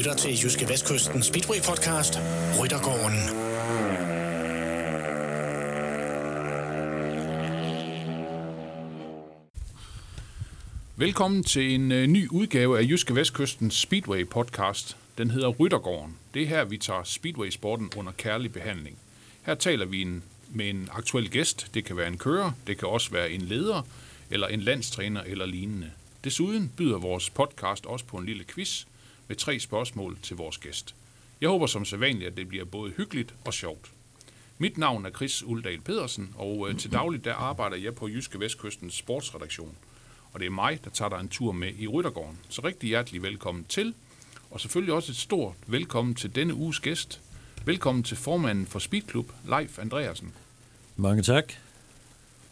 lytter til Jyske Vestkysten Speedway Podcast, Ryttergården. Velkommen til en øh, ny udgave af Jyske Vestkysten Speedway Podcast. Den hedder Ryttergården. Det er her, vi tager Speedway-sporten under kærlig behandling. Her taler vi en, med en aktuel gæst. Det kan være en kører, det kan også være en leder, eller en landstræner eller lignende. Desuden byder vores podcast også på en lille quiz med tre spørgsmål til vores gæst. Jeg håber som sædvanligt, at det bliver både hyggeligt og sjovt. Mit navn er Chris Uldal Pedersen, og øh, til daglig der arbejder jeg på Jyske Vestkystens sportsredaktion. Og det er mig, der tager dig en tur med i Ryttergården. Så rigtig hjertelig velkommen til, og selvfølgelig også et stort velkommen til denne uges gæst. Velkommen til formanden for Speedklub, Leif Andreasen. Mange tak.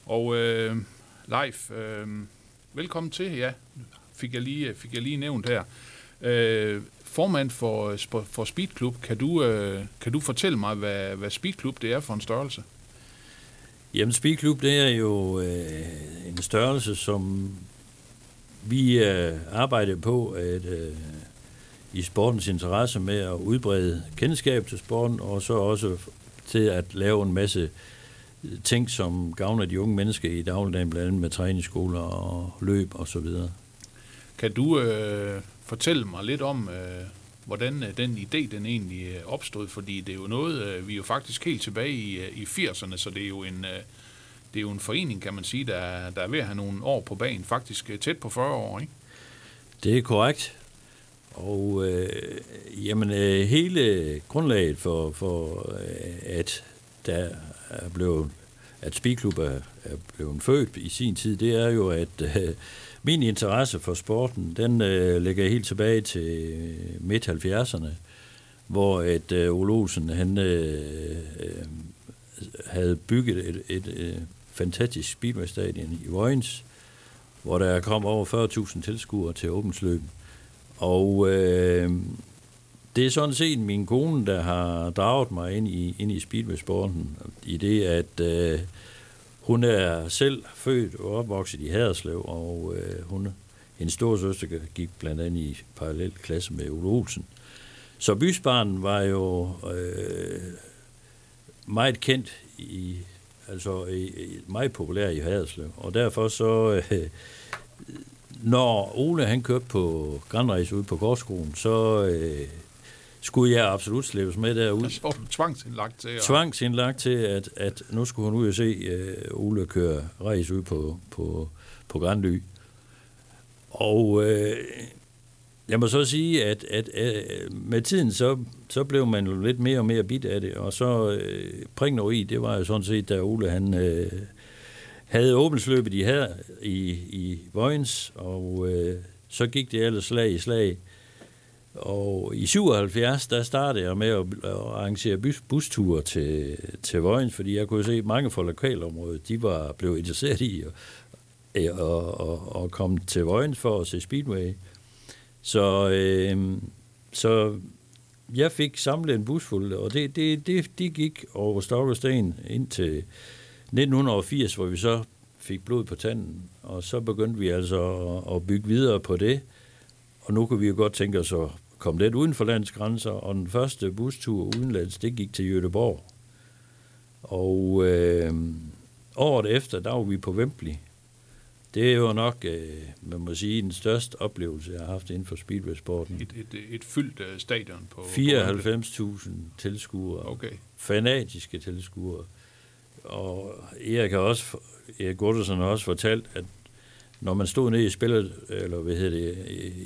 Og øh, Leif, øh, velkommen til. Ja, fik jeg lige, fik jeg lige nævnt her. Øh, formand for, for Speedklub, kan du, øh, kan du fortælle mig, hvad, hvad Speedklub det er for en størrelse? Jamen, Speedklub det er jo øh, en størrelse, som vi øh, arbejder på at, øh, i sportens interesse med at udbrede kendskab til sporten, og så også til at lave en masse ting, som gavner de unge mennesker i dagligdagen, blandt andet med træningsskoler og løb og så videre. Kan du øh, fortælle mig lidt om, øh, hvordan øh, den idé den egentlig øh, opstod? Fordi det er jo noget, øh, vi er jo faktisk helt tilbage i, øh, i 80'erne, så det er jo en... Øh, det er jo en forening, kan man sige, der, der er ved at have nogle år på banen, faktisk øh, tæt på 40 år, ikke? Det er korrekt. Og øh, jamen, øh, hele grundlaget for, for øh, at der er blevet, at Speedklub er blevet født i sin tid, det er jo, at øh, min interesse for sporten, den øh, ligger helt tilbage til øh, midt 70'erne, hvor et øh, Ole Olsen, han øh, øh, havde bygget et, et, øh, fantastisk speedway-stadion i Vojens, hvor der kom over 40.000 tilskuere til åbensløb. Og øh, det er sådan set min kone, der har draget mig ind i, ind i speedway-sporten, i det, at øh, hun er selv født og opvokset i Haderslev, og øh, hun, hendes store søster gik blandt andet i parallel klasse med Ole Olsen. Så bysbarnen var jo øh, meget kendt i, altså i, i, meget populær i Haderslev, og derfor så, øh, når Ole han kørte på Grandrejse ude på Gårdskolen, så øh, skulle jeg absolut slæbes med derud. Var du tvangsindlagt til? At... Tvangsindlagt til, at, at nu skulle hun ud og se uh, Ole køre race ud på, på, på Grandly. Og uh, jeg må så sige, at, at uh, med tiden, så, så blev man jo lidt mere og mere bit af det, og så uh, Prignor i, det var jo sådan set, da Ole han uh, havde åbensløbet i her i, i Vojens, og uh, så gik det ellers slag i slag, og i 77, der startede jeg med at, arrangere bus, busture til, til Vojens, fordi jeg kunne se, at mange fra lokalområdet, de var blevet interesseret i at, at, at, at komme til Vojens for at se Speedway. Så, øh, så jeg fik samlet en busfuld, og det, det, det, de gik over stok og sten indtil 1980, hvor vi så fik blod på tanden, og så begyndte vi altså at, at bygge videre på det. Og nu kan vi jo godt tænke os at komme lidt uden for landets grænser, og den første bustur udenlands, det gik til Jødeborg. Og øh, året efter, der var vi på Wembley. Det er jo nok, øh, man må sige, den største oplevelse, jeg har haft inden for speedway-sporten. Et, et, et fyldt uh, stadion på... 94.000 tilskuere. Okay. Fanatiske tilskuere. Og Erik har også, Erik Guttersen har også fortalt, at når man stod nede i spillet, eller hvad hedder det,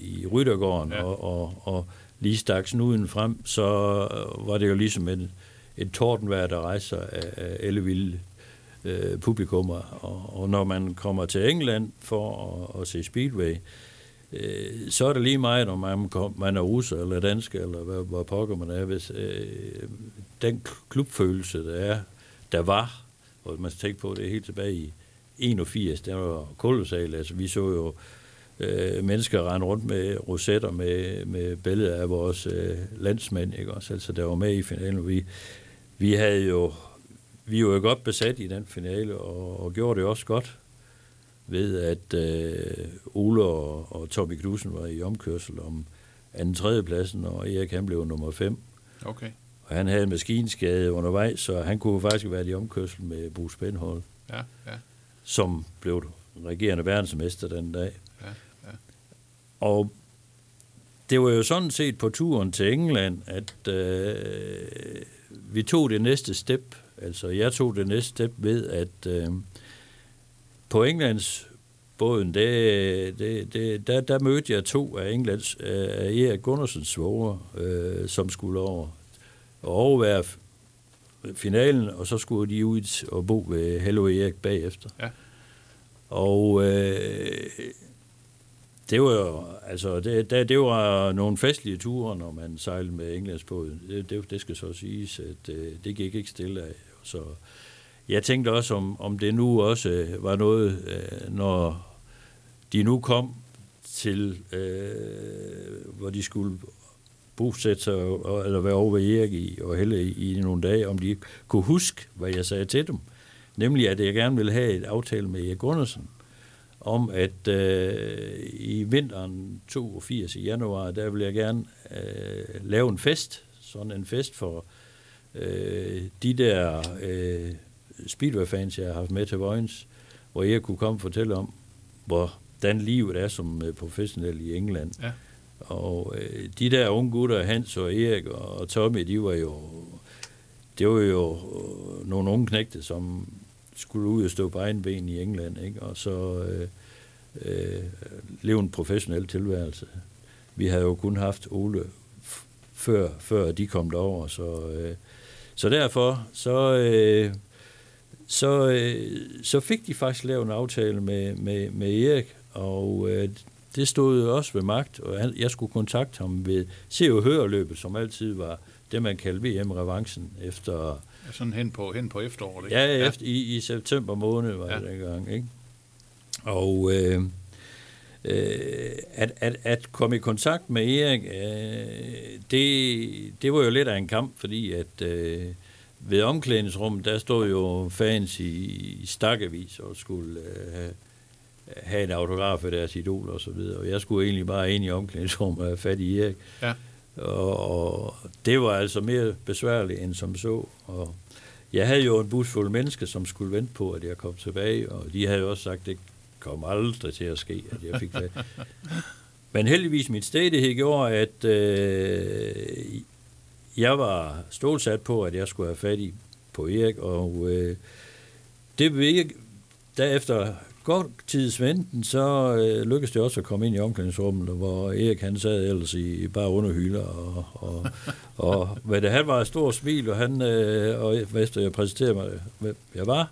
i Ryttergården, ja. og, og, og lige stak snuden frem, så var det jo ligesom en, et tordenvejr, der rejser af, af ellevilde øh, publikummer. Og, og når man kommer til England for at, at se Speedway, øh, så er det lige meget, om man, man er russer eller dansk, eller hvad, hvor pokker man er. Hvis, øh, den klubfølelse, der er, der var, og man tænker på, det helt tilbage i 81, der var kolossalt. Altså, vi så jo øh, mennesker rende rundt med rosetter med, med billeder af vores øh, landsmænd, ikke også? Altså, der var med i finalen. Vi, vi havde jo, vi var jo godt besat i den finale, og, og gjorde det også godt ved, at øh, Ole og, og Tommy Knudsen var i omkørsel om anden tredje pladsen, og Erik han blev nummer 5. Okay. Og han havde maskinskade undervejs, så han kunne faktisk være i omkørsel med Bruce Benhold, Ja, ja, som blev regerende verdensmester den dag. ja, ja. Og det var jo sådan set på turen til England, at øh, vi tog det næste step. Altså, jeg tog det næste step ved, at øh, på Englands båden, det, det, det, der, der mødte jeg to af Englands, øh, af Erik Gunnarsens svoger, øh, som skulle over og overvære finalen, og så skulle de ud og bo ved Hello Erik bagefter. Ja. Og øh, det var jo, altså, det, det, det var nogle festlige ture, når man sejlede med Englandsbåden. Det, det, det skal så siges, at øh, det gik ikke stille af. Så jeg tænkte også, om, om det nu også øh, var noget, øh, når de nu kom til, øh, hvor de skulle bosætte sig, og, eller være over ved Erik i, og Helle i, i nogle dage, om de kunne huske, hvad jeg sagde til dem. Nemlig, at jeg gerne ville have et aftale med Erik Gundersen, om at øh, i vinteren 82 i januar, der vil jeg gerne øh, lave en fest, sådan en fest for øh, de der øh, Speedway-fans, jeg har haft med til Vojens, hvor jeg kunne komme og fortælle om, hvordan livet er som øh, professionel i England. Ja. Og øh, de der unge gutter, Hans og Erik og Tommy, de var jo, det var jo øh, nogle unge knægte, som skulle ud og stå på egen ben i England, ikke? og så øh, øh, leve en professionel tilværelse. Vi havde jo kun haft Ole før, før de kom derover, så, øh, så derfor så, øh, så, øh, så fik de faktisk lavet en aftale med, med, med Erik, og øh, det stod jo også ved magt, og han- jeg skulle kontakte ham ved Se og Hør-løbet, som altid var det, man kaldte VM-revancen efter Ja, Sådan hen på, hen på efteråret, ikke? Ja, ja. Efter, i, i september måned var Ja. ja. det dengang, ikke? Og øh, øh, at, at, at komme i kontakt med Erik, øh, det, det var jo lidt af en kamp, fordi at øh, ved omklædningsrummet, der stod jo fans i, i stakkevis og skulle øh, have- en autograf af deres idol og så videre. Og jeg skulle egentlig bare ind i omklædningsrummet og have fat i Erik. Ja. Og, og det var altså mere besværligt end som så. Og jeg havde jo en bus fuld mennesker, som skulle vente på, at jeg kom tilbage, og de havde jo også sagt, at det kom aldrig til at ske, at jeg fik fat. Men heldigvis mit stedighed gjorde, at øh, jeg var stålsat på, at jeg skulle have fat i på Erik, og øh, det virke, derefter godt tids venten, så øh, lykkedes det også at komme ind i omklædningsrummet, hvor Erik han sad ellers i, i bare underhylder, og, og, og hvad det, han var et stort smil, og han, øh, og efter jeg præsenterede mig, hvem jeg var,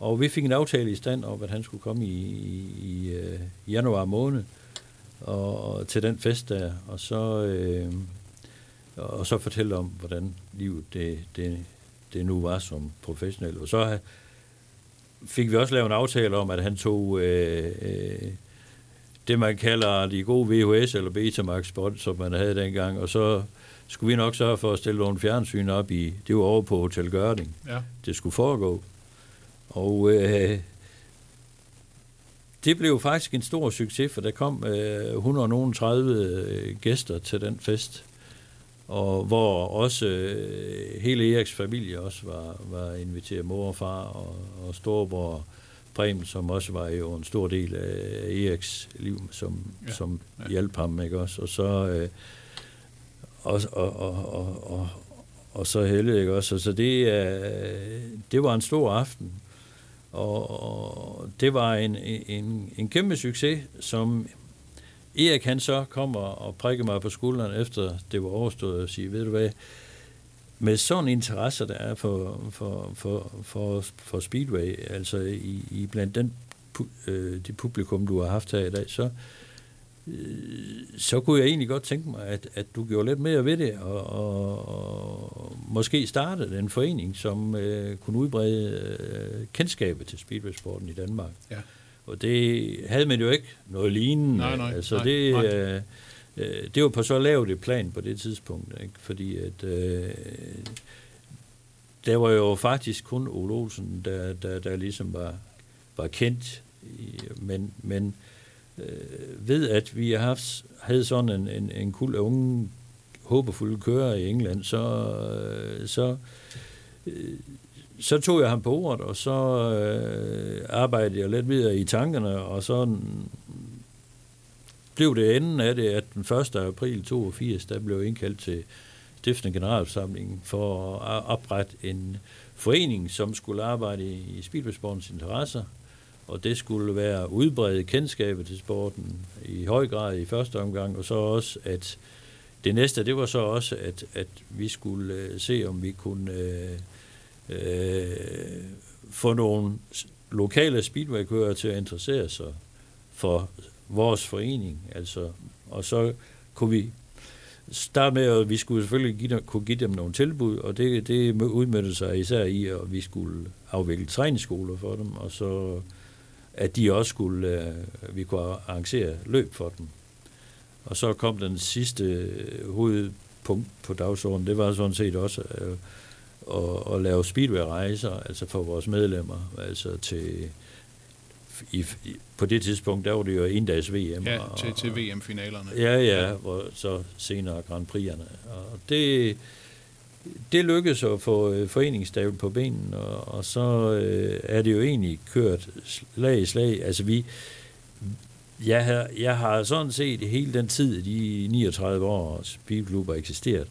og vi fik en aftale i stand om, at han skulle komme i, i, i øh, januar måned, og, og til den fest der, og så, øh, og så fortælle om, hvordan livet det, det, det nu var som professionel. Og så fik vi også lavet en aftale om, at han tog øh, øh, det, man kalder de gode VHS eller Betamax spot, som man havde dengang, og så skulle vi nok sørge for at stille nogle fjernsyn op i, det var over på Hotel Gørding, Ja. det skulle foregå. Og øh, det blev faktisk en stor succes, for der kom øh, 130 øh, gæster til den fest, og hvor også øh, hele Eriks familie også var, var inviteret, mor og far og, og storebror Prem, som også var jo en stor del af Eriks liv, som, Ja, som ja. ja. hjalp ham, ikke også? Og så, øh, og, og, og, og, og, og så Helle, ikke også? Så det, øh, det var en stor aften, og, og det var en, en, en kæmpe succes, som Erik han så kommer og prikker mig på skulderen, efter det var overstået, og siger, ved du hvad, med sådan en interesse, der er for, for, for, for, for Speedway, altså i, i blandt den, pu- øh, det publikum, du har haft her i dag, så, øh, så kunne jeg egentlig godt tænke mig, at, at du gjorde lidt mere ved det, og, og, og måske startede en forening, som øh, kunne udbrede øh, kendskabet til Speedway-sporten i Danmark. Ja. Og det havde man jo ikke noget lignende. Nej, nej, altså nej, det, nej. Øh, øh, det var på så lavt et plan på det tidspunkt, ikke? fordi at øh, der var jo faktisk kun Ole Olsen, der, der, der ligesom var, var kendt, men, men øh, ved, at vi har haft, havde sådan en, en, en kul af unge, håbefulde kører i England, så, øh, så, øh, så tog jeg ham på ordet, og så øh, arbejdede jeg lidt videre i tankerne, og så blev det enden af det, at den 1. april 82, der blev indkaldt til stiftende generalforsamling for at oprette en forening, som skulle arbejde i speedwaysportens interesser, og det skulle være udbredt kendskabet til sporten i høj grad i første omgang, og så også, at det næste, det var så også, at, at vi skulle øh, se, om vi kunne øh, øh, få nogle lokale speedwaykører til at interessere sig for vores forening, altså, og så kunne vi starte med, at vi skulle selvfølgelig give dem, kunne give dem nogle tilbud, og det, det udmyndte sig især i, at vi skulle afvikle træningsskoler for dem, og så at de også skulle, øh, vi kunne arrangere løb for dem. Og så kom den sidste øh, hovedpunkt på dagsordenen, det var sådan set også øh, at, at lave speedway-rejser, altså for vores medlemmer, altså til i, i, på det tidspunkt, der var det jo en dags VM. Ja, til, til VM-finalerne. Ja, ja, hvor så senere Grand Prix'erne. Og det, det lykkedes at få øh, foreningsstavel på benen, og, og så øh, er det jo egentlig kørt slag i slag. Altså vi, jeg har, jeg har sådan set hele den tid, de 39 år, har eksisteret,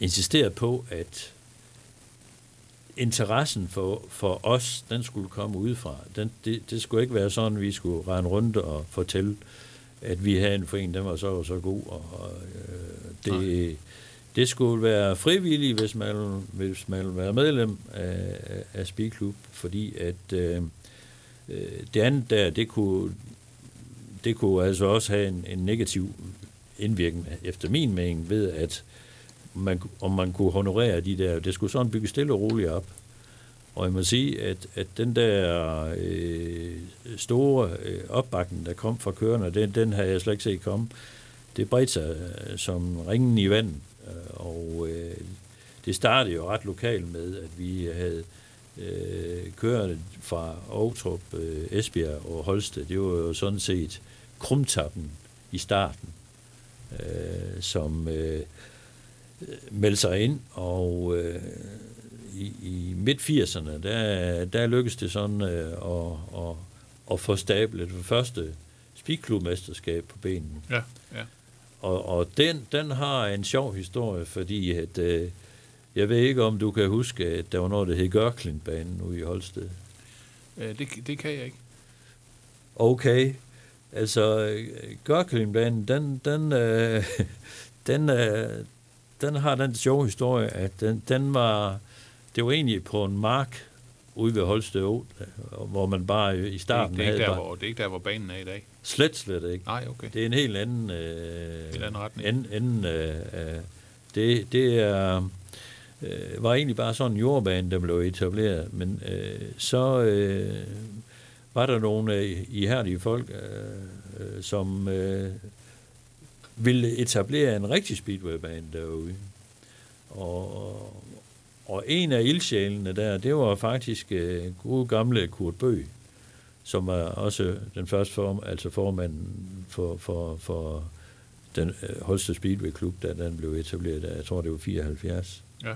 insisteret på, at interessen for, for os, den skulle komme udefra. Den, det, det skulle ikke være sådan, at vi skulle rende rundt og fortælle, at vi havde en forening, den var så og så god. Og, og øh, det, det skulle være frivilligt, hvis man, hvis man være medlem af, af Speedklub, fordi at øh, øh, det andet der, det kunne, det kunne altså også have en, en negativ indvirkning, efter min mening, ved at man, om man kunne honorere de der, det skulle sådan bygge stille og roligt op. Og jeg må sige, at, at den der øh, store øh, opbakning, der kom fra kørerne, den, den havde jeg slet ikke set komme. Det bredte sig øh, som ringen i vand. Øh, og øh, det startede jo ret lokalt med, at vi havde øh, kørende fra Aarhus, øh, Esbjerg og Holsted. Det var jo sådan set krumtappen i starten, øh, som øh, meldte sig ind, og øh, i, i midt-80'erne, der, der lykkedes det sådan øh, at, at, at få stablet det første speedklubmesterskab på benen. Ja, ja. Og, og den, den har en sjov historie, fordi at, øh, jeg ved ikke, om du kan huske, at der var noget, der hed Gørklindbanen ude i Holsted. Øh, det, det kan jeg ikke. Okay. Altså, Gørklindbanen, den, den, øh, den, øh, den har den sjove historie, at den, den var, det var egentlig på en mark ude ved Holsted Å, hvor man bare i starten det, det er ikke havde der, hvor, det er ikke der, hvor banen er i dag. Slet, slet ikke. Nej, okay. Det er en helt anden... Øh, En anden retning. Anden, anden, øh, øh, det, det er, øh, var egentlig bare sådan en jordbane, der blev etableret, men øh, så øh, var der nogle øh, ihærdige folk, øh, øh, som øh, ville etablere en rigtig speedwaybane derude. Og, og en af ildsjælene der, det var faktisk øh, gode gamle Kurt Bøg, som var også den første form, altså formanden for, for, for den øh, Holsted Speedway Klub, da den blev etableret, der, jeg tror det var 74. Ja.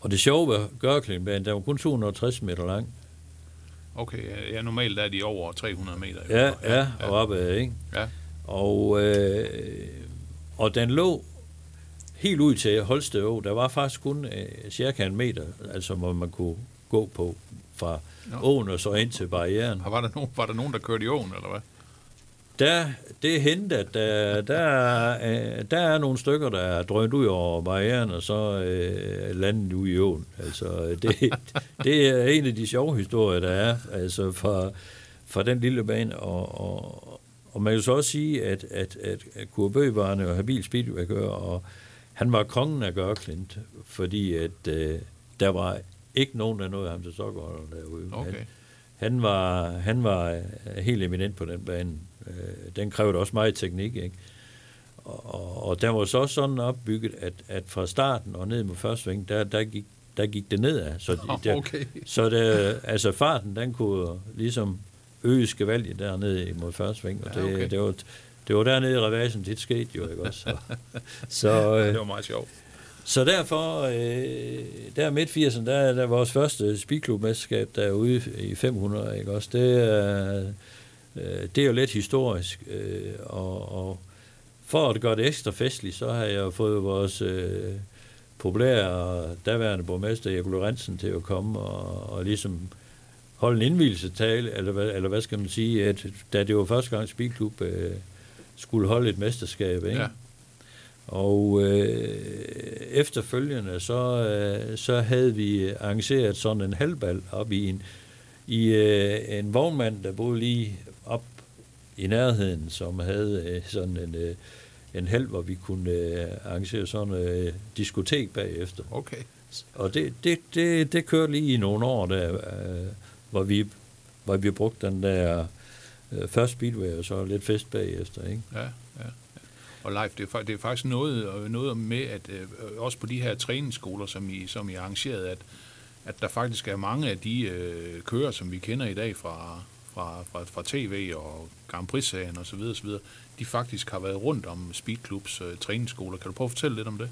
Og det sjove var Gørklingbanen, der var kun 260 meter lang. Okay, ja, ja, normalt er de over 300 meter. jo. Ja, ja, og opad, ikke? Ja, Og, øh, og den lå helt ud til Holsted Å. Der var faktisk kun øh, cirka en meter, altså hvor man kunne gå på fra Nå. åen og så ind til barrieren. Og var der, nogen, var der nogen, der kørte i åen, eller hvad? Der, det er hente, at der, der, er, øh, der er nogle stykker, der er drønt ud over barrieren, og så øh, landet ude i åen. Altså, det, det er en af de sjove historier, der er altså fra, fra den lille bane. Og, og, og man kan så også sige, at, at, at, at Kurbø var en habil speedwaykører, og han var kongen af Gørklint, fordi at øh, der var ikke nogen, der nåede ham til sokkerholder derude. Okay. Han, han var, han var øh, helt eminent på den bane. Øh, Den krævede også meget teknik, ikke? Og, og, og der var så sådan opbygget, at, at fra starten og ned mod første sving, der, der, gik, der gik det nedad. Så, de, der, Okay. så der, altså farten, den kunne ligesom øge valg dernede mod første sving, og det, ja, okay. det, var, det var dernede i revagen, det skete jo, ikke også? Så, så, øh, det var meget sjovt. Så derfor, øh, der midt 80'erne, der er der vores første speedklubmesterskab derude i 500, ikke også? Det er, øh, det er jo lidt historisk, øh, og, og for at gøre det ekstra festligt, så har jeg fået vores øh, populære daværende borgmester, Jakob Lorentzen, til at komme og, og ligesom holde en indvielsestale, eller, hvad, eller hvad skal man sige, at da det var første gang Speedklub øh, skulle holde et mesterskab, ikke? Ja. Og øh, efterfølgende, så, øh, så havde vi arrangeret sådan en halvbal op i en, i øh, en vognmand, der boede lige op i nærheden, som havde øh, sådan en, øh, en halv, hvor vi kunne øh, arrangere sådan en øh, diskotek bagefter. Okay. Og det, det, det, det kørte lige i nogle år, der, øh, hvor, vi, hvor vi brugte den der øh, først speedway, og så lidt fest bagefter. Ikke? Ja, ja. Og live, det er, det er faktisk noget, noget med, at øh, også på de her træningsskoler, som I, som I arrangerede, arrangeret, at, at der faktisk er mange af de øh, kører, som vi kender i dag fra, fra, fra, fra tv og Grand Prix-serien osv., osv., de faktisk har været rundt om Speedklubs øh, træningsskoler. Kan du prøve at fortælle lidt om det?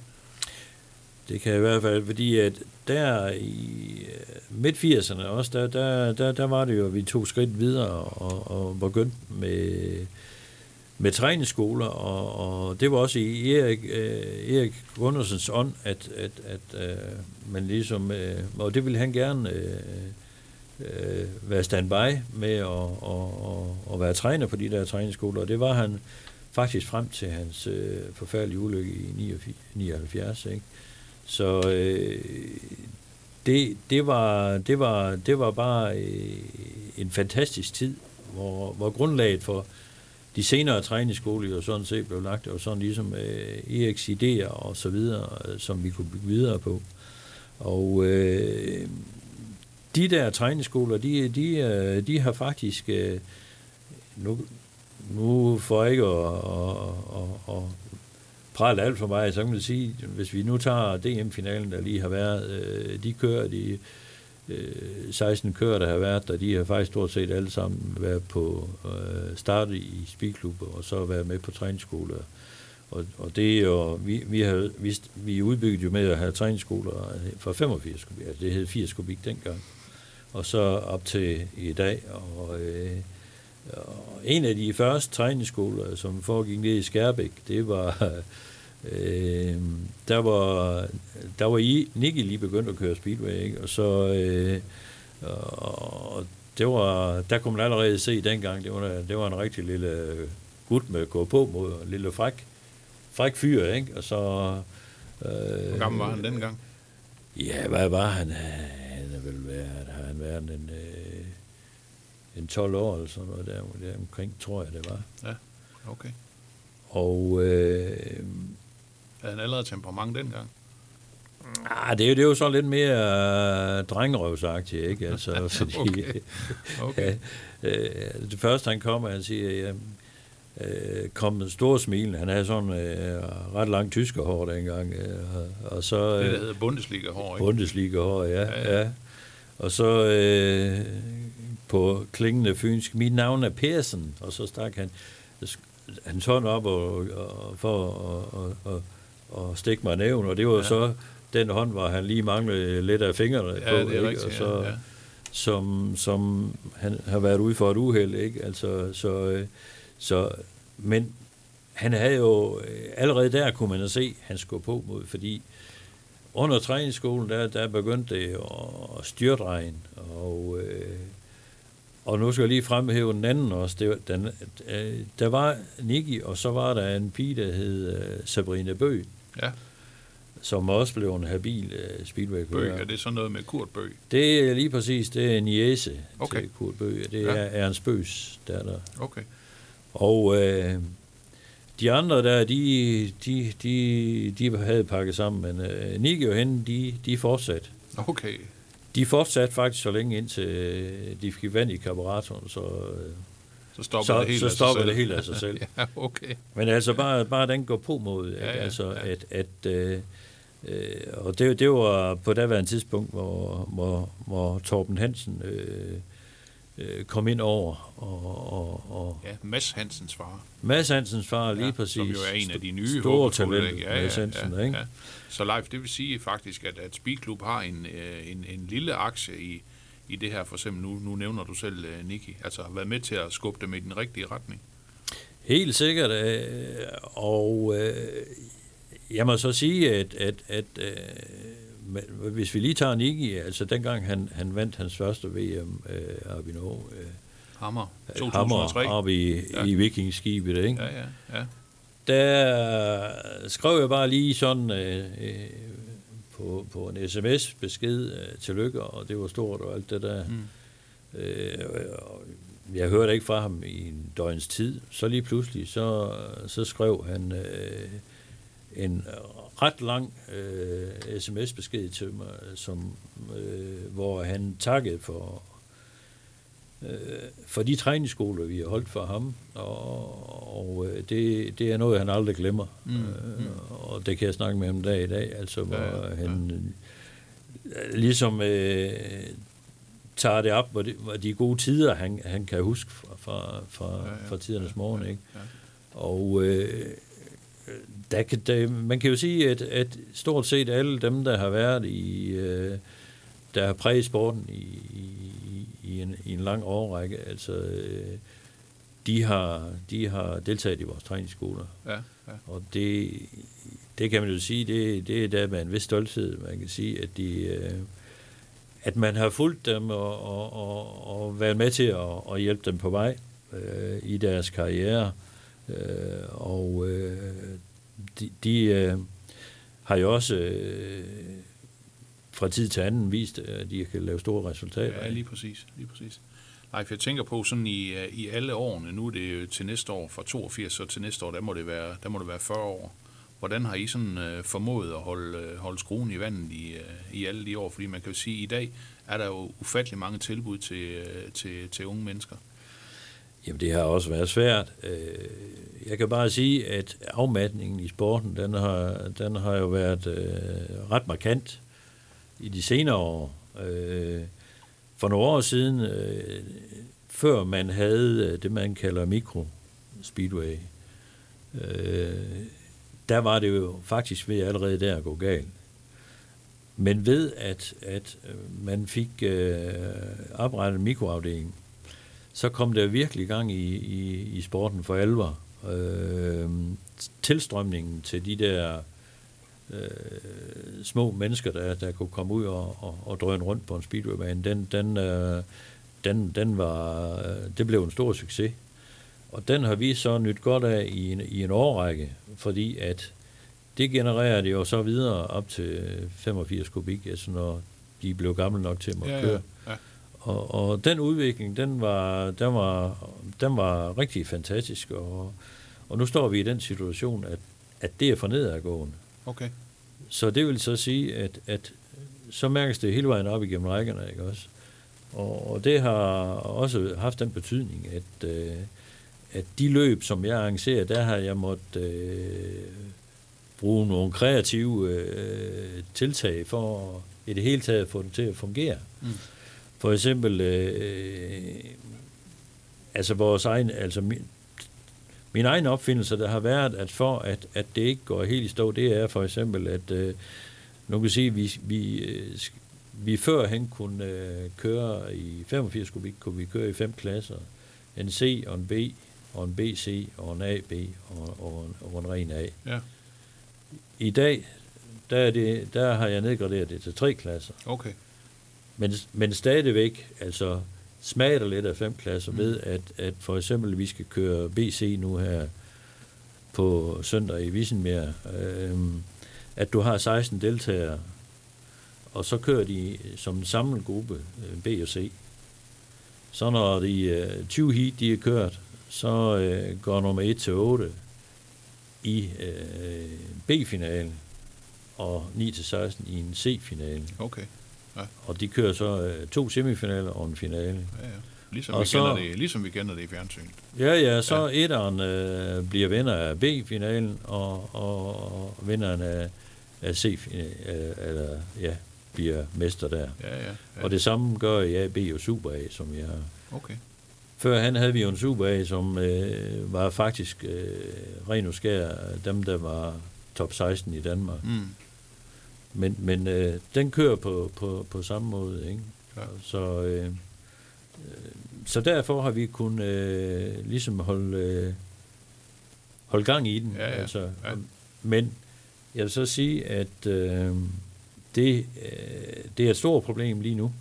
Det kan jeg i hvert fald, fordi at der i øh, midt-80'erne også, der, der, der, der var det jo, at vi tog skridt videre og, og begyndte med, med træningsskoler, og, og det var også i Erik, øh, Erik Gundersens ånd, at, at, at øh, man ligesom, øh, og det ville han gerne øh, øh, være standby med at og, og, og være træner på de der træningsskoler, og det var han faktisk frem til hans øh, forfærdelige ulykke i 79, ikke? Så øh, det, det, var, det, var, det var bare øh, en fantastisk tid, hvor, hvor grundlaget for de senere træningsskoler jo sådan set blev lagt, og sådan ligesom øh, Eriks idéer og så videre, øh, som vi kunne bygge videre på. Og øh, de der træningsskoler, de, de, øh, de har faktisk, øh, nu, nu for ikke at, at, at, at prale alt for mig, så kan man sige, hvis vi nu tager DM-finalen, der lige har været, øh, de kører, de øh, 16 kører, der har været der, de har faktisk stort set alle sammen været på øh, start i speedklubber, og så været med på træningsskoler. Og, og det er jo, vi, vi, har, vi, vi udbygget jo med at have træningsskoler fra 85 kubik, altså det hed 80 kubik dengang, og så op til i dag, og øh, og en af de første træningsskoler, som foregik ned i Skærbæk, det var, øh, der var, der var I, Nicky lige begyndt at køre speedway, ikke? og så, øh, og det var, der kunne man allerede se dengang, det var, det var en rigtig lille gut med at gå på mod, en lille fræk, fræk fyr, ikke? og så... Øh, Hvor gammel var han dengang? Ja, hvad var han? Han været, har han været en... Øh, en 12 år eller sådan noget der, der omkring, tror jeg det var. Ja, okay. Og... Øh, Havde han allerede temperament dengang? Ah, det er, jo, det er jo så lidt mere uh, drengerøvsagtigt, ikke? Altså, fordi, okay. okay. øh, det første, han kommer, han siger, ja, øh, kom med store smil. Han havde sådan øh, ret langt tyskerhår dengang. Øh, og så, øh, det, der hedder Bundesliga-hår, ikke? Bundesliga-hår, ja, ja, ja. ja. Og så øh, på klingende fynsk, mit navn er Persen, og så stak han hans hånd op og, og, for at og, og, og stikke mig næven, og det var ja. så den hånd, hvor han lige manglede lidt af fingrene ja, på, det er ikke? Rigtigt, og så, ja, ja. Som, som han har været ude for et uheld, ikke? Altså, så, så, men han havde jo, allerede der kunne man se, han skulle på mod, fordi under træningsskolen, der, der begyndte det at styrtregne, og øh, og nu skal jeg lige fremhæve den anden også. Det, den, øh, der var Niki, og så var der en pige, der hed øh, Sabrina Bø. Ja. Som også blev en habil øh, speedway Bø, er det sådan noget med Kurt Bø? Det er lige præcis, det er en jæse okay. til Kurt Bø. Det ja. er Ernst Bøs, der der. Okay. Og øh, de andre der, de, de, de, de havde pakket sammen, men øh, Niki og hende, de, de fortsatte. Okay. De fortsatte faktisk så længe indtil øh, de fik vand i karburatoren, så, øh, så stopper, så, det, helt så stopper det helt af sig selv. ja, okay. Men altså bare, bare den går på mod, ja, ja, altså, ja. at, at øh, øh, og det, det var på daværende tidspunkt, hvor, hvor, hvor Torben Hansen øh, øh, kom ind over. Og, og, og Ja, Mads Hansens far. Mads Hansens far, lige ja, præcis. Som jo er en af de nye store håbefulde, talent, ikke? Mads Hansen, ja, ikke? Ja. Så Leif, det vil sige faktisk, at, at Speedklub har en, øh, en, en lille aktie i, i det her, for eksempel nu, nu nævner du selv uh, Nicky, altså har været med til at skubbe dem i den rigtige retning. Helt sikkert, øh, og øh, jeg må så sige, at, at, at øh, men hvis vi lige tager Niki, altså dengang han, han vandt hans første VM øh, Norge, øh, Hammer, 2003. Hammer op i, Ja. i vikingskibet, ikke? Ja, ja, ja. Der skrev jeg bare lige sådan øh, øh, på, på en sms-besked øh, tillykke, og det var stort og alt det der. Mm. Øh, og jeg hørte ikke fra ham i en døgns tid. Så lige pludselig, så, så skrev han øh, en ret lang øh, sms-besked til mig, som, øh, hvor han takkede for for de træningsskoler, vi har holdt for ham, og, og øh, det, det er noget, han aldrig glemmer. Mm, Øh, og det kan jeg snakke med ham dag i dag, altså hvor Ja, ja, han øh, ligesom øh, tager det op, hvor, det, hvor de gode tider, han, han kan huske fra, fra, fra, Ja, ja, fra tidernes morgen. ja, Ikke? ja. Og øh, der kan, der, man kan jo sige, at, at stort set alle dem, der har været i, øh, der har præget sporten i, i, i, en, i en lang årrække, altså øh, de har, de har deltaget i vores træningsskoler. ja, ja. Og det, det kan man jo sige, det, det er der med en vis stolthed, man kan sige, at de, øh, at man har fulgt dem og, og, og, og været med til at, at hjælpe dem på vej øh, i deres karriere. Øh, og øh, de, de øh, har jo også øh, fra tid til anden vist, at de kan lave store resultater. Ja, lige præcis. Lige præcis. Leif, jeg tænker på sådan i, øh, i alle årene, nu er det jo til næste år, fra 82 så til næste år, der må det være, der må det være 40 år. Hvordan har I sådan øh, formået at holde, øh, holde skruen i vandet i, øh, i alle de år? Fordi man kan jo sige, at i dag er der jo ufattelig mange tilbud til, øh, til, til unge mennesker. Jamen, det har også været svært. Øh, Jeg kan bare sige, at afmatningen i sporten, den har, den har jo været øh, ret markant i de senere år. Øh, For nogle år siden, øh, før man havde øh, det, man kalder mikro speedway, øh, der var det jo faktisk ved allerede der at gå galt. Men ved, at, at øh, man fik øh, oprettet en mikroafdeling, så kom der virkelig gang i, i, i sporten for alvor. Øh, tilstrømningen til de der øh, små mennesker, der, der kunne komme ud og, og, og drøne rundt på en speedwaybane, den, den, øh, den, den var, øh, det blev en stor succes. Og den har vi så nyt godt af i en, i en årrække, fordi at det genererer det jo så videre op til 85 kubik, altså når de blev gamle nok til at måtte Ja, køre. ja, ja. Og, og den udvikling, den var, den var, den var rigtig fantastisk, og, og nu står vi i den situation, at, at det er for nedadgående. Okay. Så det vil så sige, at, at så mærkes det hele vejen op igennem rækkerne, ikke også? Og, og det har også haft den betydning, at, øh, at de løb, som jeg arrangerer, der har jeg måttet øh, bruge nogle kreative øh, tiltag for i det hele taget at få det til at fungere. Mm. For eksempel, øh, altså vores egen, altså min, min egen opfindelse, der har været, at for at, at det ikke går helt i stå, det er for eksempel, at øh, nu kan sige, vi, vi, øh, vi førhen kunne øh, køre i 85 kubik, kunne vi køre i fem klasser. En C og en B, og en BC, og en AB, og, og, en, og en ren A. Ja. I dag, der, er det, der har jeg nedgraderet det til tre klasser. Okay. Men, men stadigvæk, altså smager der lidt af fem klasser Mm. ved, at, at for eksempel vi skal køre BC nu her på søndag i Vissenbjerg, øhm, at du har 16 deltagere, og så kører de som en samlet gruppe øh, B og C. Så når de øh, 20 heat de er kørt, så øh, går nummer 1 til 8 i øh, B-finalen, og 9 til 16 i en C-finale. Okay. Og de kører så øh, to semifinaler og en finale. Ja, ja. Ligesom, Og vi så- kender det, ligesom vi kender det i fjernsynet. Ja, ja, så ja. etteren øh, bliver vinder af B-finalen, og, og, og vinderen af, af C-finalen, øh, eller ja, bliver mester der. Ja, ja. ja. Og det samme gør i A, B og Super A, som jeg Okay. Før han havde vi jo en Super A, som øh, var faktisk øh, ren og skær dem, der var top 16 i Danmark. Mm. Men, men øh, den kører på, på, på samme måde, ikke? Ja. Så, øh, øh, så derfor har vi kunnet øh, ligesom holde, øh, holde gang i den. Ja, ja, Altså, ja. Men jeg vil så sige, at øh, det, øh, det er et stort problem lige nu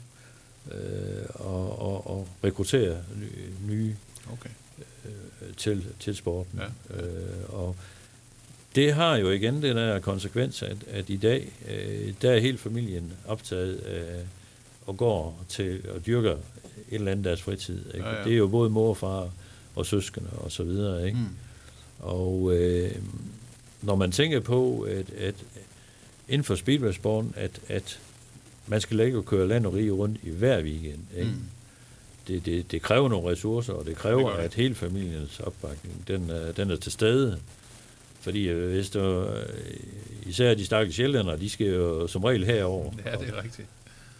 øh, at, at, at rekruttere ny- nye Okay. øh, til, til sporten. Ja, Øh, og det har jo igen den der konsekvens, at, at i dag, øh, der er hele familien optaget af og går til og dyrker et eller andet deres fritid. Ikke? Ja, ja. Det er jo både mor og far og søskende og så videre. Ikke? Mm. Og øh, når man tænker på, at, at inden for speedwaysporten, at, at man skal lægge og køre land og rige rundt i hver weekend. Ikke? Mm. Det, det, det kræver nogle ressourcer, og det kræver, Det at hele familiens opbakning, den, er- den er til stede. Fordi øh, hvis du, øh, især de stakkels sjællænder, de skal jo som regel herover. Ja, det er rigtigt.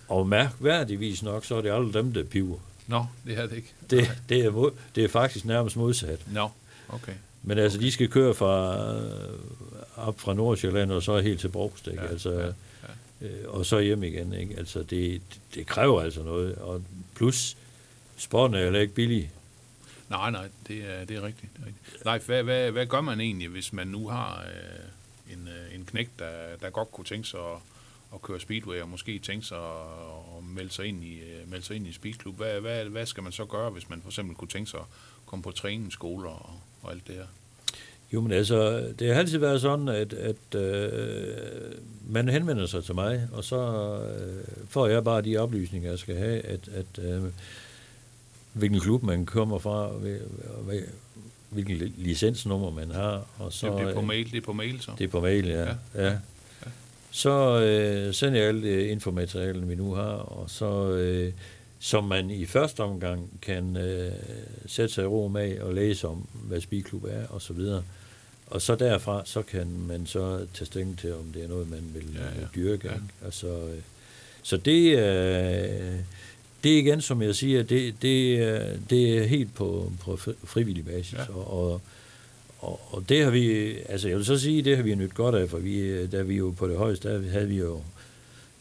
Og mærkværdigvis nok, så er det aldrig dem, der piver. Nå, det er det ikke. Det, det, er, mod- det er faktisk nærmest modsat. Nå, okay. Men altså, de skal køre fra, øh, op fra Nordsjælland og så helt til Brogst, ikke? Ja, altså, ja, Øh, og så hjem igen. Ikke? Altså, det, det kræver altså noget. Og plus, sporten er heller ikke billig. Nej, nej, det er, det er rigtigt. Det er rigtigt. Leif, hvad, hvad, hvad gør man egentlig, hvis man nu har øh, en, øh, en knægt, der, der godt kunne tænke sig at, at køre speedway, og måske tænke sig at, at melde sig ind i, øh, melde sig ind i speedklub? Hvad, hvad, hvad skal man så gøre, hvis man for eksempel kunne tænke sig at komme på træningsskoler og, og alt det her? Jo, men altså, det har altid været sådan, at, at øh, man henvender sig til mig, og så øh, får jeg bare de oplysninger, jeg skal have, at, at øh, hvilken klub man kommer fra, hvil- hvil- hvilken li- licensnummer man har, og så... Det bliver på øh, mail, det er på mail så? Det er på mail, ja. Ja, ja. Så øh, sender jeg alt det infomateriale, vi nu har, og så, øh, som man i første omgang kan øh, sætte sig i ro med og læse om, hvad Speedklub er, og så videre. Og så derfra, så kan man så tage stilling til, om det er noget, man vil Ja, ja, dyrke. Ja. Altså, øh, så det, øh, det er igen, som jeg siger, det, det, er- det er helt på, på fri- frivillig basis. Ja. Og, og, og, det har vi, altså jeg vil så sige, det har vi nyt godt af, for vi, da vi jo på det højeste, der havde vi jo,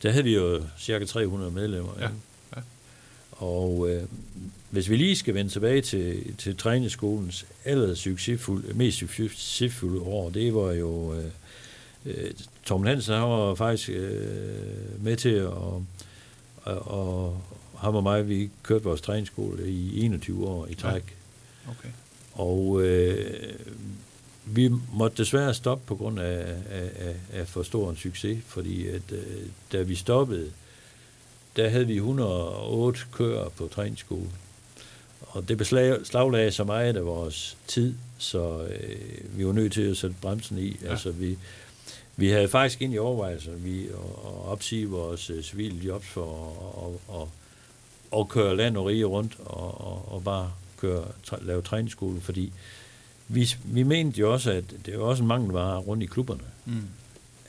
der havde vi jo cirka 300 medlemmer. Ja, ja. Og øh, hvis vi lige skal vende tilbage til, til træningsskolens aller succesfulde, mest succesfulde år, det var jo, øh, øh, Tom Hansen han var faktisk øh, med til at, og, ham og mig, vi kørte vores træningsskole i 21 år i træk. Okay. Og øh, vi måtte desværre stoppe på grund af, af, af, for stor en succes, fordi at, øh, da vi stoppede, der havde vi 108 kører på træningsskole. Og det beslaglagde så meget af vores tid, så øh, vi var nødt til at sætte bremsen i. Ja. Altså, vi, vi havde faktisk ind i overvejelser vi, at, opsige vores øh, civile jobs for at, at, at, at køre land og rige rundt og, og, og bare køre, lave træningsskole, fordi vi, vi mente jo også, at det er jo også en mangel var rundt i klubberne, Mm.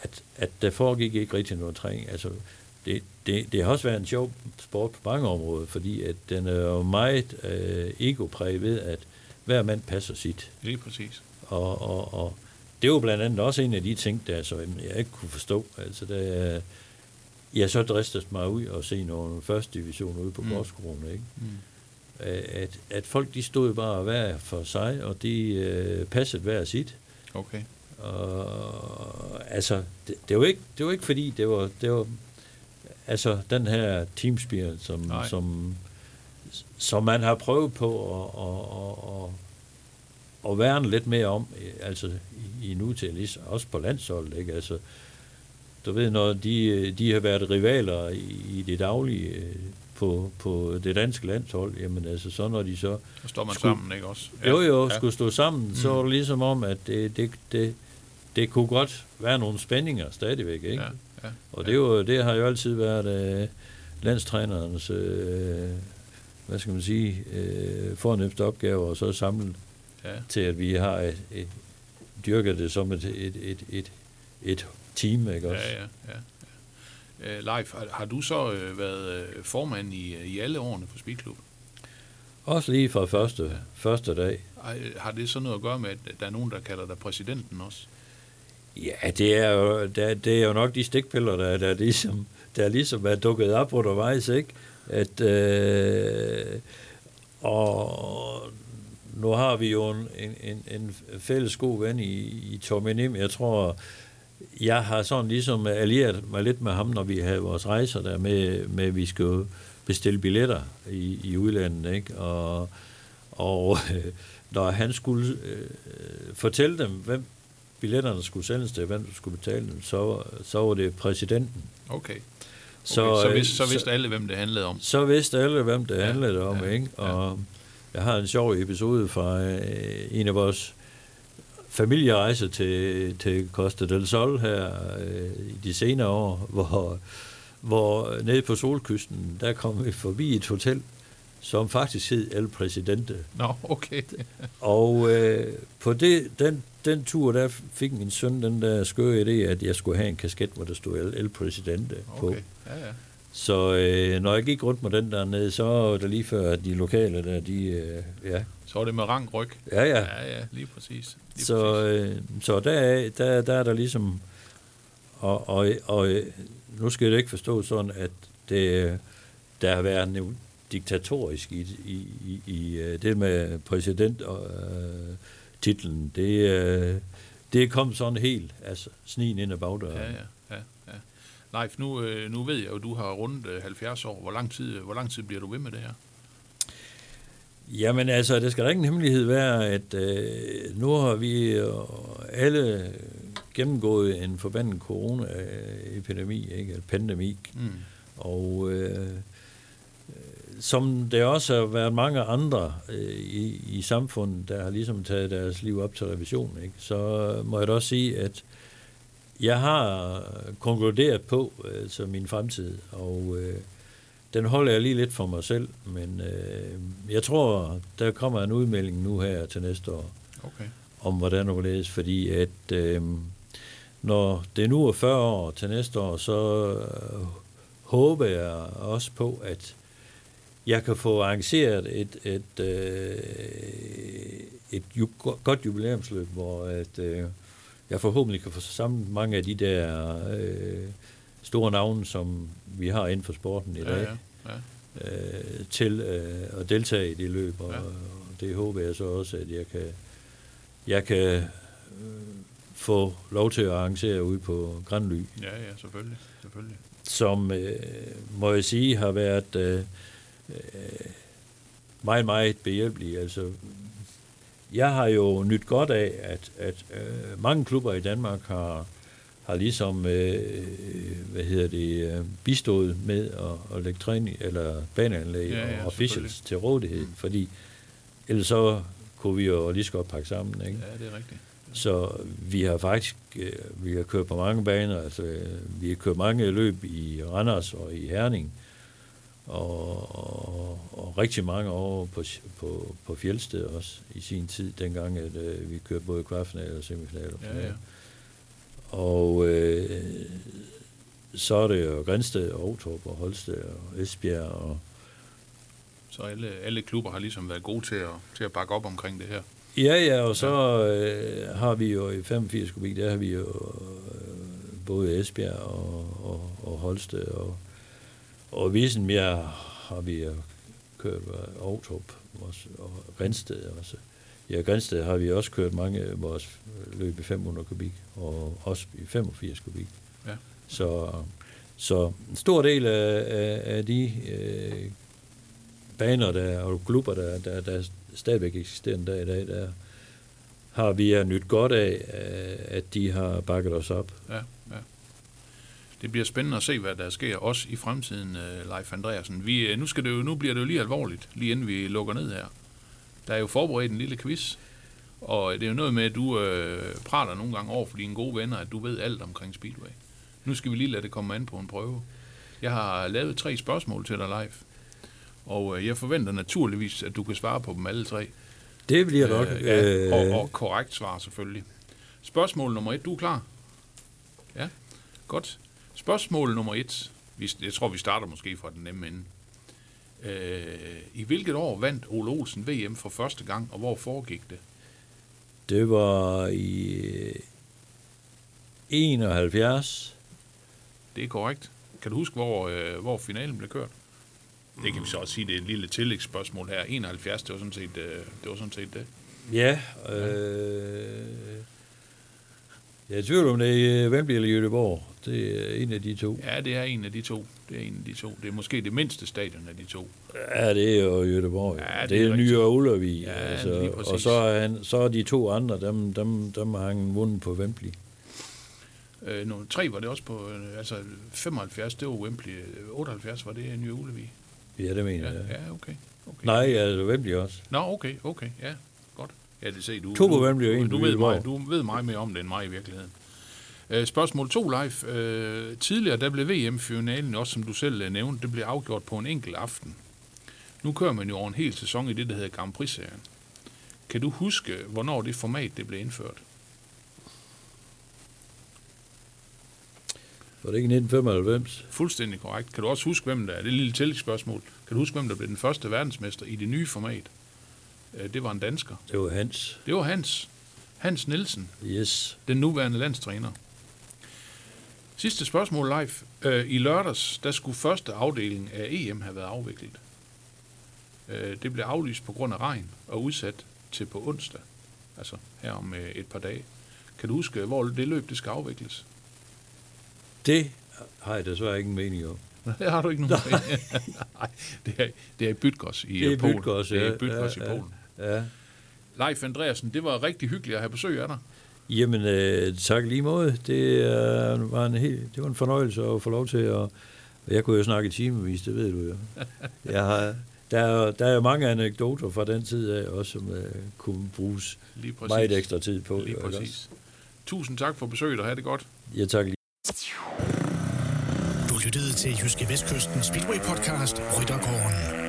at, at der foregik ikke rigtig noget træning. Altså, det, det, det har også været en sjov sport på mange områder, fordi at den er jo meget øh, egopræget ved, at hver mand passer sit. Lige præcis. Og, og, og det var blandt andet også en af de ting, der så, jeg ikke kunne forstå. Altså, da jeg så dristede mig ud og se nogle første division ude på Mm. Gårdskolen, ikke? Mm. At, at folk de stod bare hver for sig, og de øh, passede hver sit. Okay. Og, altså, det, det, var ikke, det var ikke fordi, det var, det var altså den her team spirit, som, Nej. som, som man har prøvet på at, at, at, at, at værne lidt mere om, altså i, i nutiden, også på landsholdet, ikke? Altså, du ved, når de, de har været rivaler i, i det daglige øh, på, på det danske landshold, jamen altså, så når de så Så står man Skulle- sammen, ikke også? Ja. Jo, jo, ja. skulle stå sammen, mm. så var det ligesom om, at det, det, det, det kunne godt være nogle spændinger stadigvæk, ikke? Ja, ja. Og det, er jo, det har jo altid været øh, landstrænerens, øh, hvad skal man sige, øh, fornemmeste opgave, og så samle ja. til, at vi har et, et, dyrket det som et, et, et, et, et team, ikke også? Ja, ja, ja. ja. Øh, Leif, har, har du så øh, været øh, formand i, i alle årene på Speedklub? Også lige fra første, ja. første dag. Har det så noget at gøre med, at der er nogen, der kalder dig præsidenten også? Ja, det er jo, det, det er jo nok de stikpiller, der, der, ligesom, der ligesom er dukket op undervejs, ikke? At, øh, og nu har vi jo en, en, en fælles god ven i, i Tommy Nim. Jeg tror, jeg har sådan ligesom allieret mig lidt med ham, når vi havde vores rejser der med, med at vi skulle bestille billetter i, i udlandet, ikke? Og, og øh, når han skulle øh, fortælle dem, hvem billetterne skulle sendes til, hvem der skulle betale dem, så, så var det præsidenten. Okay. okay så, så, vidste, så vidste så, alle, hvem det handlede om. Så vidste alle, hvem det handlede ja, om, ja, ikke? Og ja. Jeg har en sjov episode fra øh, en af vores familierejser til, til Costa del Sol her øh, i de senere år, hvor, hvor nede på solkysten, der kom vi forbi et hotel, som faktisk hed El Presidente. Nå, okay. og øh, på det, den, den tur, der fik min søn den der skøre idé, at jeg skulle have en kasket, hvor der stod El, El Presidente på. Okay, ja, ja. Så øh, når jeg gik rundt med den der nede, så var det lige før, at de lokale der, de, øh, ja. Så var det med rang ryg. Ja, ja. Ja, ja, lige præcis. Lige så præcis. Øh, så der, der, der er der ligesom, og, og, og nu skal det ikke forstå sådan, at det, der har været diktatorisk i, i, i, i øh, det med præsident og øh, titlen. Det, øh, det kom sådan helt, altså snigen ind ad bagdøren. Ja, ja, ja. ja. Leif, nu, øh, nu ved jeg jo, at du har rundt 70 år. Hvor lang, tid, hvor lang tid bliver du ved med det her? Jamen altså, det skal da ingen hemmelighed være, at øh, nu har vi øh, alle gennemgået en forbandet corona-epidemi, ikke? Eller pandemi. Mm. Og øh, som det også har været mange andre øh, i, i samfundet, der har ligesom taget deres liv op til revision, ikke? så må jeg da også sige, at jeg har konkluderet på øh, så min fremtid, og øh, den holder jeg lige lidt for mig selv, men øh, jeg tror, der kommer en udmelding nu her til næste år, okay. om hvordan det vil fordi at øh, når det nu er 40 år til næste år, så øh, håber jeg også på, at jeg kan få arrangeret et, et, øh, et ju, godt jubilæumsløb, hvor at, øh, jeg forhåbentlig kan få samlet mange af de der øh, store navne, som vi har inden for sporten i dag, ja, ja, ja. Øh, til øh, at deltage i det løb, og, ja. og det håber jeg så også, at jeg kan, jeg kan øh, få lov til at arrangere ude på Grandly. Ja, ja, selvfølgelig. selvfølgelig. Som, øh, må jeg sige, har været... Øh, øh, meget, meget behjælpelig. Altså, jeg har jo nyt godt af, at, at øh, mange klubber i Danmark har, har ligesom, øh, hvad hedder det, øh, bistået med at, at lægge træning, eller baneanlæg ja, ja, og officials til rådighed, mm. fordi ellers så kunne vi jo lige så godt pakke sammen, ikke? Ja, det er rigtigt. Så vi har faktisk øh, vi har kørt på mange baner, altså vi har kørt mange løb i Randers og i Herning, og, og, og rigtig mange år på, på, på Fjeldsted også i sin tid, dengang at, øh, vi kørte både kvartfinale og semifinale. Ja, ja. Og øh, så er det jo Grænsted og Aarhus og Holsted og Esbjerg. Og så alle, alle klubber har ligesom været gode til at, til at bakke op omkring det her? Ja, ja, og så øh, har vi jo i 85 kubik, der har vi jo øh, både Esbjerg og, og, og Holsted og og Wiesenbjerg har vi kørt Aarhus og Grænsted også. Ja, Grænsted har vi også kørt mange af vores løb i 500 kubik, og også i 85 kubik. Ja. Så, så en stor del af, af, af de øh, baner der, og klubber, der, der, der stadigvæk eksisterer en dag i dag, der har vi nyt godt af, at de har bakket os op. Ja det bliver spændende at se, hvad der sker også i fremtiden, uh, Leif Andreasen. Vi, uh, nu, skal det jo, nu bliver det jo lige alvorligt, lige inden vi lukker ned her. Der er jo forberedt en lille quiz, og det er jo noget med, at du uh, prater nogle gange over for dine gode venner, at du ved alt omkring Speedway. Nu skal vi lige lade det komme an på en prøve. Jeg har lavet tre spørgsmål til dig, Leif, og uh, jeg forventer naturligvis, at du kan svare på dem alle tre. Det bliver nok. Uh, ja, og, og korrekt svar selvfølgelig. Spørgsmål nummer et, du er klar? Ja, godt. Spørgsmål nummer et. Jeg tror, vi starter måske fra den nemme ende. Øh, I hvilket år vandt Ole Olsen VM for første gang, og hvor foregik det? Det var i 71. Det er korrekt. Kan du huske, hvor, øh, hvor finalen blev kørt? Det kan vi så også sige, det er et lille tillægsspørgsmål her. 71, det var sådan set, øh, det. Var sådan set det. Ja, øh, jeg er i tvivl om det er Wembley eller Göteborg. Det er en af de to. Ja, det er en af de to. Det er en af de to. Det er måske det mindste stadion af de to. Ja, det er jo Göteborg. Ja, det, det er er Nye rigtigt. Ullervi. Ja, altså, og så er, han, så er de to andre, dem, dem, dem har han vundet på Wembley. Øh, nummer tre var det også på, øh, altså 75, det var Wembley. Øh, 78 var det Nye Ullevi. Ja, det mener Ja, jeg. ja, okay. okay. Nej, altså Wembley også. Nå, okay, okay, ja. Ja, det ser du. To du, og en du, ved meget, du ved meget mere om det end mig i virkeligheden. Øh, spørgsmål 2, Leif. Øh, tidligere, der blev VM-finalen også, som du selv øh, nævnte, det blev afgjort på en enkelt aften. Nu kører man jo over en hel sæson i det, der hedder Grand Prix-serien. Kan du huske, hvornår det format det blev indført? Var det ikke 1995? Fuldstændig korrekt. Kan du også huske, hvem der er? Det er et lille tillægsspørgsmål. Kan du huske, hvem der blev den første verdensmester i det nye format? Øh, det var en dansker. Det var Hans. Det var Hans. Hans Nielsen. Yes. den nuværende landstræner. Sidste spørgsmål live. Øh, I lørdags, der skulle første afdeling af EM have været afviklet. Øh, det blev aflyst på grund af regn og udsat til på onsdag. Altså her om et par dage. Kan du huske, hvor det løb det skal afvikles? Det har jeg desværre ikke en mening om. Det har du ikke nogen Nej, det er, det er i Bydgosz i Det er Polen. Bydgosz, Det er ja. i Bydgosz Ja, i ja. Polen. Ja. Leif Andreasen, det var rigtig hyggeligt at have besøg af dig. Jamen, øh, tak lige måde. Det, øh, var en helt, det var en fornøjelse at få lov til at... og Jeg kunne jo snakke i timevis, det ved du jo. Jeg har, der, er, der er mange anekdoter fra den tid af, også som øh, kunne bruges Lige præcis. meget ekstra tid på. Lige præcis. Tusind tak for besøget, og have det godt. også? Ja, tak lige. Du lyttede til Jyske Vestkysten Speedway Podcast Ryttergården.